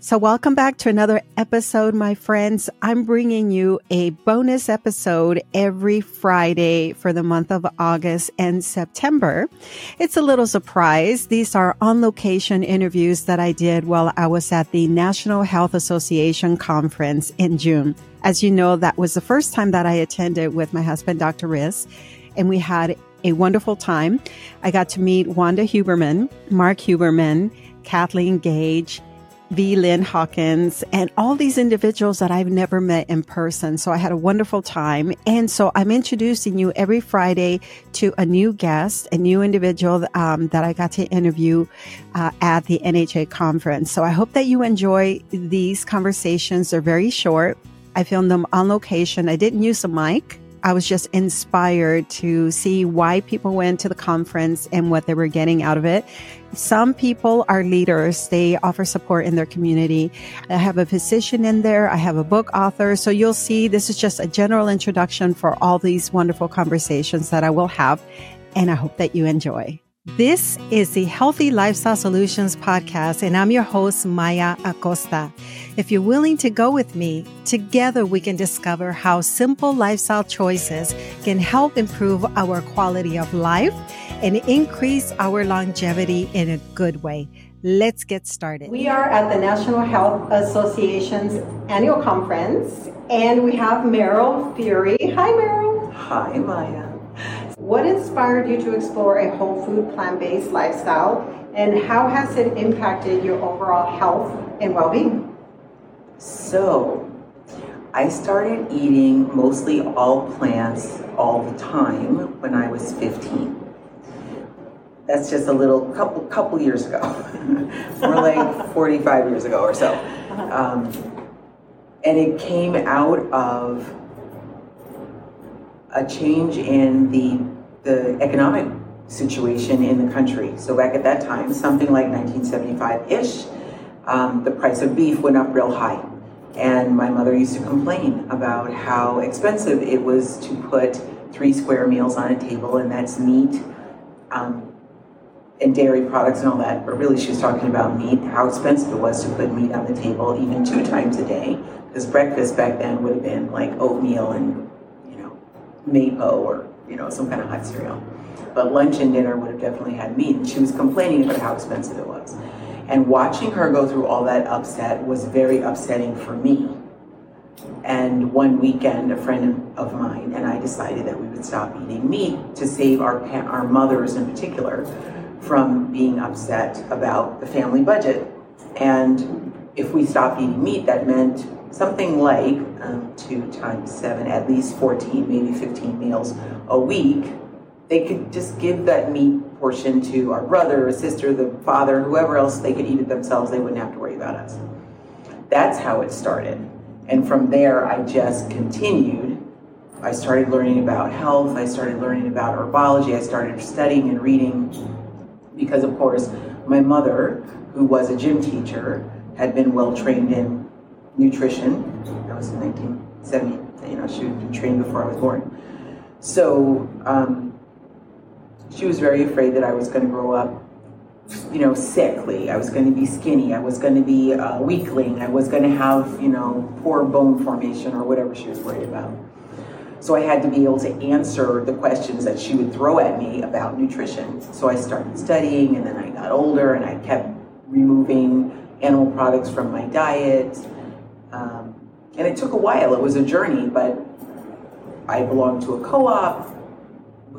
So, welcome back to another episode, my friends. I'm bringing you a bonus episode every Friday for the month of August and September. It's a little surprise. These are on location interviews that I did while I was at the National Health Association conference in June. As you know, that was the first time that I attended with my husband, Dr. Riz, and we had a wonderful time. I got to meet Wanda Huberman, Mark Huberman, Kathleen Gage, V. Lynn Hawkins, and all these individuals that I've never met in person. So I had a wonderful time. And so I'm introducing you every Friday to a new guest, a new individual um, that I got to interview uh, at the NHA conference. So I hope that you enjoy these conversations. They're very short. I filmed them on location. I didn't use a mic. I was just inspired to see why people went to the conference and what they were getting out of it. Some people are leaders. They offer support in their community. I have a physician in there. I have a book author. So you'll see this is just a general introduction for all these wonderful conversations that I will have. And I hope that you enjoy. This is the Healthy Lifestyle Solutions podcast, and I'm your host, Maya Acosta. If you're willing to go with me, together we can discover how simple lifestyle choices can help improve our quality of life and increase our longevity in a good way. Let's get started. We are at the National Health Association's annual conference, and we have Meryl Fury. Hi, Meryl. Hi, Maya. What inspired you to explore a whole food plant based lifestyle, and how has it impacted your overall health and well being? So, I started eating mostly all plants all the time when I was 15. That's just a little couple couple years ago, more like 45 years ago or so. Um, and it came out of a change in the the economic situation in the country. So back at that time, something like 1975-ish, um, the price of beef went up real high. And my mother used to complain about how expensive it was to put three square meals on a table, and that's meat um, and dairy products and all that. But really, she was talking about meat, how expensive it was to put meat on the table even two times a day. Because breakfast back then would have been like oatmeal and, Maypo or you know, some kind of hot cereal. But lunch and dinner would have definitely had meat. And she was complaining about how expensive it was. And watching her go through all that upset was very upsetting for me. And one weekend, a friend of mine and I decided that we would stop eating meat to save our, our mothers in particular from being upset about the family budget. And if we stopped eating meat, that meant something like um, two times seven, at least 14, maybe 15 meals a week. They could just give that meat portion to our brother, or sister, the father, whoever else they could eat it themselves. They wouldn't have to worry about us. That's how it started. And from there, I just continued. I started learning about health. I started learning about herbology. I started studying and reading because, of course, my mother, who was a gym teacher, had been well trained in nutrition. Was in 1970. You know, she had been trained before I was born. So um, she was very afraid that I was going to grow up, you know, sickly. I was going to be skinny. I was going to be a weakling. I was going to have, you know, poor bone formation or whatever she was worried about. So I had to be able to answer the questions that she would throw at me about nutrition. So I started studying, and then I got older, and I kept removing animal products from my diet um, and it took a while, it was a journey, but I belonged to a co op.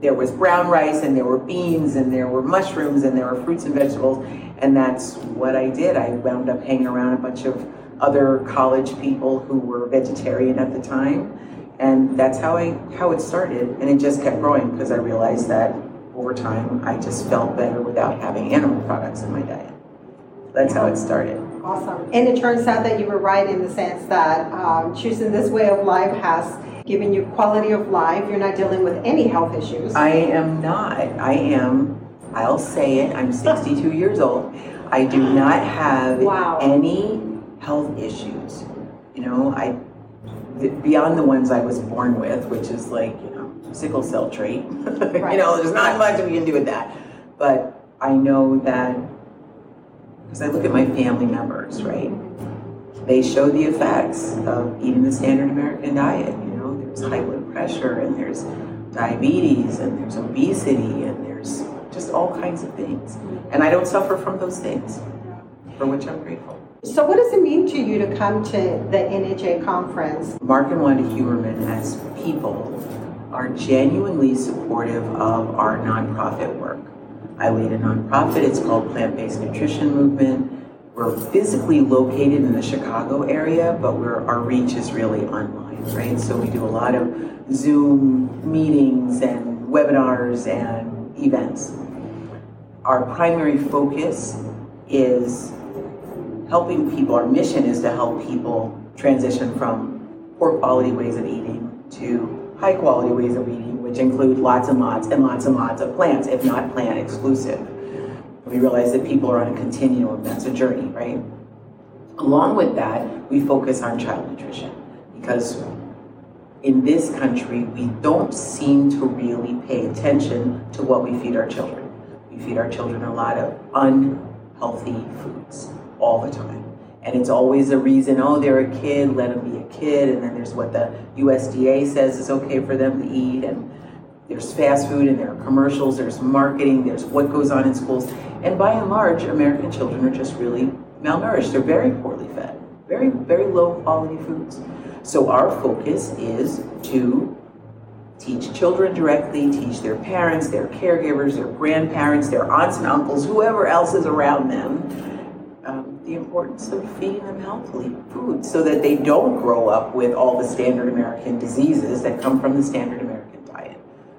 There was brown rice, and there were beans, and there were mushrooms, and there were fruits and vegetables. And that's what I did. I wound up hanging around a bunch of other college people who were vegetarian at the time. And that's how I how it started. And it just kept growing because I realized that over time I just felt better without having animal products in my diet. That's how it started. Awesome. And it turns out that you were right in the sense that um, choosing this way of life has given you quality of life. You're not dealing with any health issues. I am not. I am, I'll say it, I'm 62 years old. I do not have wow. any health issues. You know, I beyond the ones I was born with, which is like, you know, sickle cell trait. Right. you know, there's not much we can do with that. But I know that because I look at my family members, right? they show the effects of eating the standard American diet. You know, there's high blood pressure and there's diabetes and there's obesity and there's just all kinds of things. And I don't suffer from those things, for which I'm grateful. So, what does it mean to you to come to the NHA conference? Mark and Wanda Huberman, as people, are genuinely supportive of our nonprofit work. I lead a nonprofit, it's called Plant Based Nutrition Movement. We're physically located in the Chicago area, but our reach is really online, right? So we do a lot of Zoom meetings and webinars and events. Our primary focus is helping people, our mission is to help people transition from poor quality ways of eating to high quality ways of eating, which include lots and lots and lots and lots of plants, if not plant exclusive. We realize that people are on a continuum, that's a journey, right? Along with that, we focus on child nutrition because in this country, we don't seem to really pay attention to what we feed our children. We feed our children a lot of unhealthy foods all the time. And it's always a reason, oh, they're a kid, let them be a kid. And then there's what the USDA says is okay for them to eat. And there's fast food and there are commercials, there's marketing, there's what goes on in schools. And by and large, American children are just really malnourished. They're very poorly fed, very, very low quality foods. So our focus is to teach children directly, teach their parents, their caregivers, their grandparents, their aunts and uncles, whoever else is around them, um, the importance of feeding them healthily food so that they don't grow up with all the standard American diseases that come from the standard American.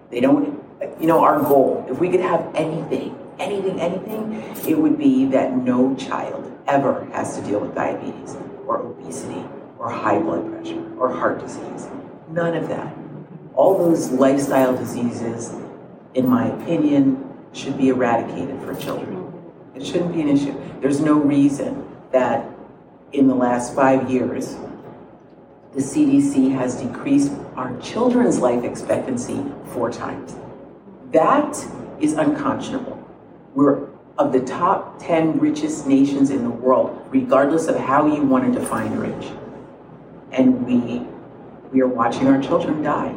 They don't, you know, our goal, if we could have anything, anything, anything, it would be that no child ever has to deal with diabetes or obesity or high blood pressure or heart disease. None of that. All those lifestyle diseases, in my opinion, should be eradicated for children. It shouldn't be an issue. There's no reason that in the last five years, the CDC has decreased our children's life expectancy four times. That is unconscionable. We're of the top 10 richest nations in the world, regardless of how you want to define rich. And we, we are watching our children die.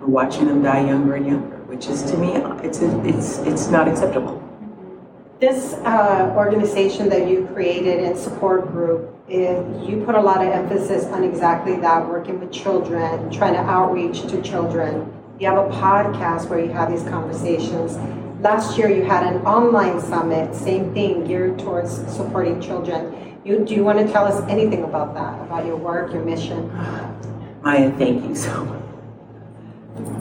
We're watching them die younger and younger, which is to me, it's, it's, it's not acceptable. This uh, organization that you created and support group, you put a lot of emphasis on exactly that, working with children, trying to outreach to children. You have a podcast where you have these conversations. Last year, you had an online summit, same thing, geared towards supporting children. You, do you want to tell us anything about that, about your work, your mission? Maya, thank you so much.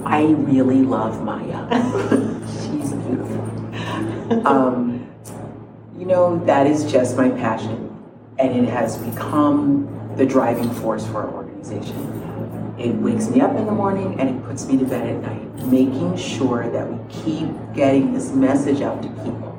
I really love Maya. She's beautiful. Um, you know, that is just my passion. And it has become the driving force for our organization. It wakes me up in the morning and it puts me to bed at night, making sure that we keep getting this message out to people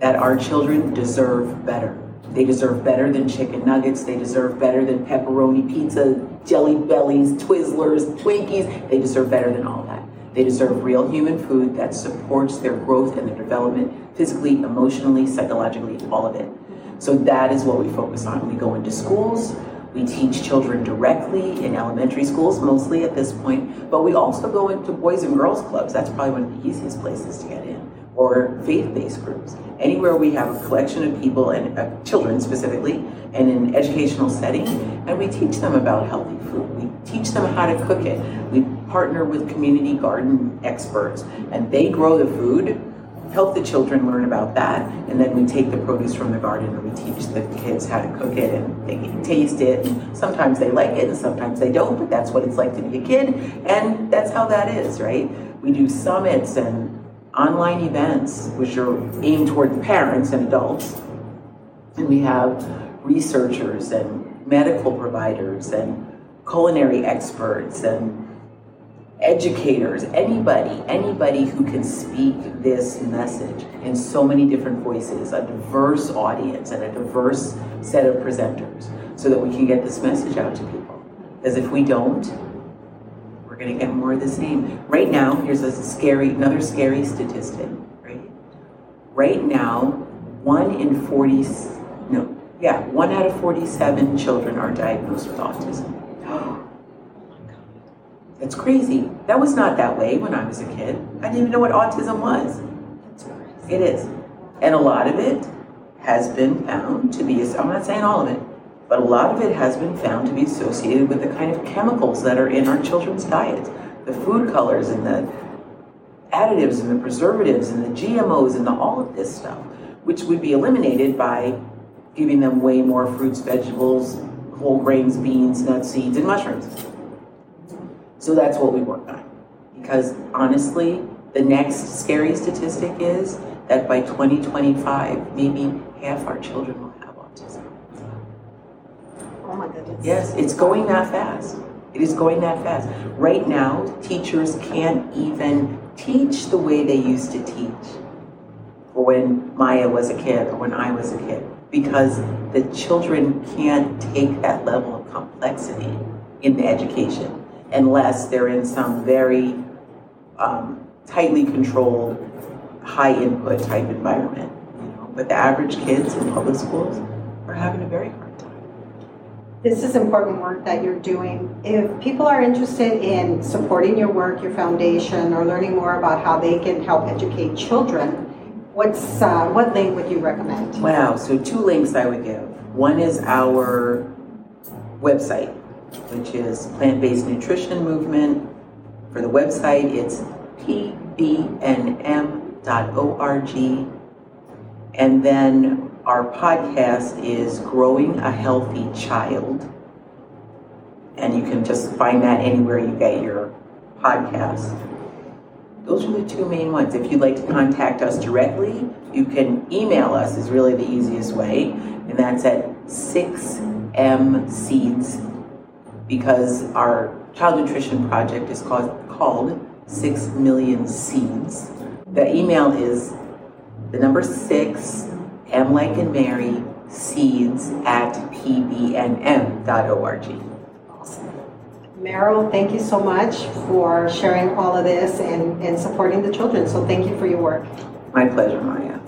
that our children deserve better. They deserve better than chicken nuggets. They deserve better than pepperoni pizza, jelly bellies, Twizzlers, Twinkies. They deserve better than all that. They deserve real human food that supports their growth and their development physically, emotionally, psychologically, all of it. So that is what we focus on. We go into schools, we teach children directly in elementary schools, mostly at this point, but we also go into boys and girls clubs. That's probably one of the easiest places to get in, or faith based groups. Anywhere we have a collection of people and uh, children specifically, in an educational setting, and we teach them about healthy food. We teach them how to cook it. We partner with community garden experts, and they grow the food help the children learn about that and then we take the produce from the garden and we teach the kids how to cook it and they can taste it and sometimes they like it and sometimes they don't but that's what it's like to be a kid and that's how that is right? We do summits and online events which are aimed toward parents and adults and we have researchers and medical providers and culinary experts and educators, anybody, anybody who can speak this message in so many different voices, a diverse audience and a diverse set of presenters, so that we can get this message out to people. Because if we don't, we're going to get more of the same. Right now, here's a scary, another scary statistic, right? Right now, one in 40, no, Yeah, one out of 47 children are diagnosed with autism. It's crazy. That was not that way when I was a kid. I didn't even know what autism was. It is. And a lot of it has been found to be, I'm not saying all of it, but a lot of it has been found to be associated with the kind of chemicals that are in our children's diets the food colors and the additives and the preservatives and the GMOs and the, all of this stuff, which would be eliminated by giving them way more fruits, vegetables, whole grains, beans, nuts, seeds, and mushrooms. So that's what we work on. Because honestly, the next scary statistic is that by 2025, maybe half our children will have autism. Oh my goodness. Yes, it's going that fast. It is going that fast. Right now, teachers can't even teach the way they used to teach when Maya was a kid or when I was a kid because the children can't take that level of complexity in the education unless they're in some very um, tightly controlled, high input type environment. You know? But the average kids in public schools are having a very hard time. This is important work that you're doing. If people are interested in supporting your work, your foundation, or learning more about how they can help educate children, what's uh, what link would you recommend? Wow, so two links I would give. One is our website, which is Plant Based Nutrition Movement. For the website, it's pbnm.org. And then our podcast is Growing a Healthy Child. And you can just find that anywhere you get your podcast. Those are the two main ones. If you'd like to contact us directly, you can email us is really the easiest way, and that's at 6mseeds because our child nutrition project is called, called 6 million seeds. The email is the number 6 M like in Mary seeds at pbnm.org. Meryl, thank you so much for sharing all of this and, and supporting the children. So thank you for your work. My pleasure, Maya.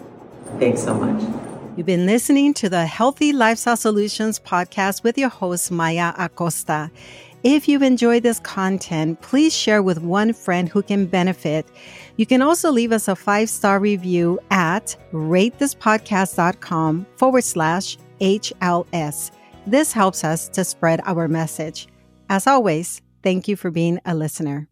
Thanks so much. You've been listening to the Healthy Lifestyle Solutions podcast with your host, Maya Acosta. If you've enjoyed this content, please share with one friend who can benefit. You can also leave us a five star review at ratethispodcast.com forward slash HLS. This helps us to spread our message. As always, thank you for being a listener.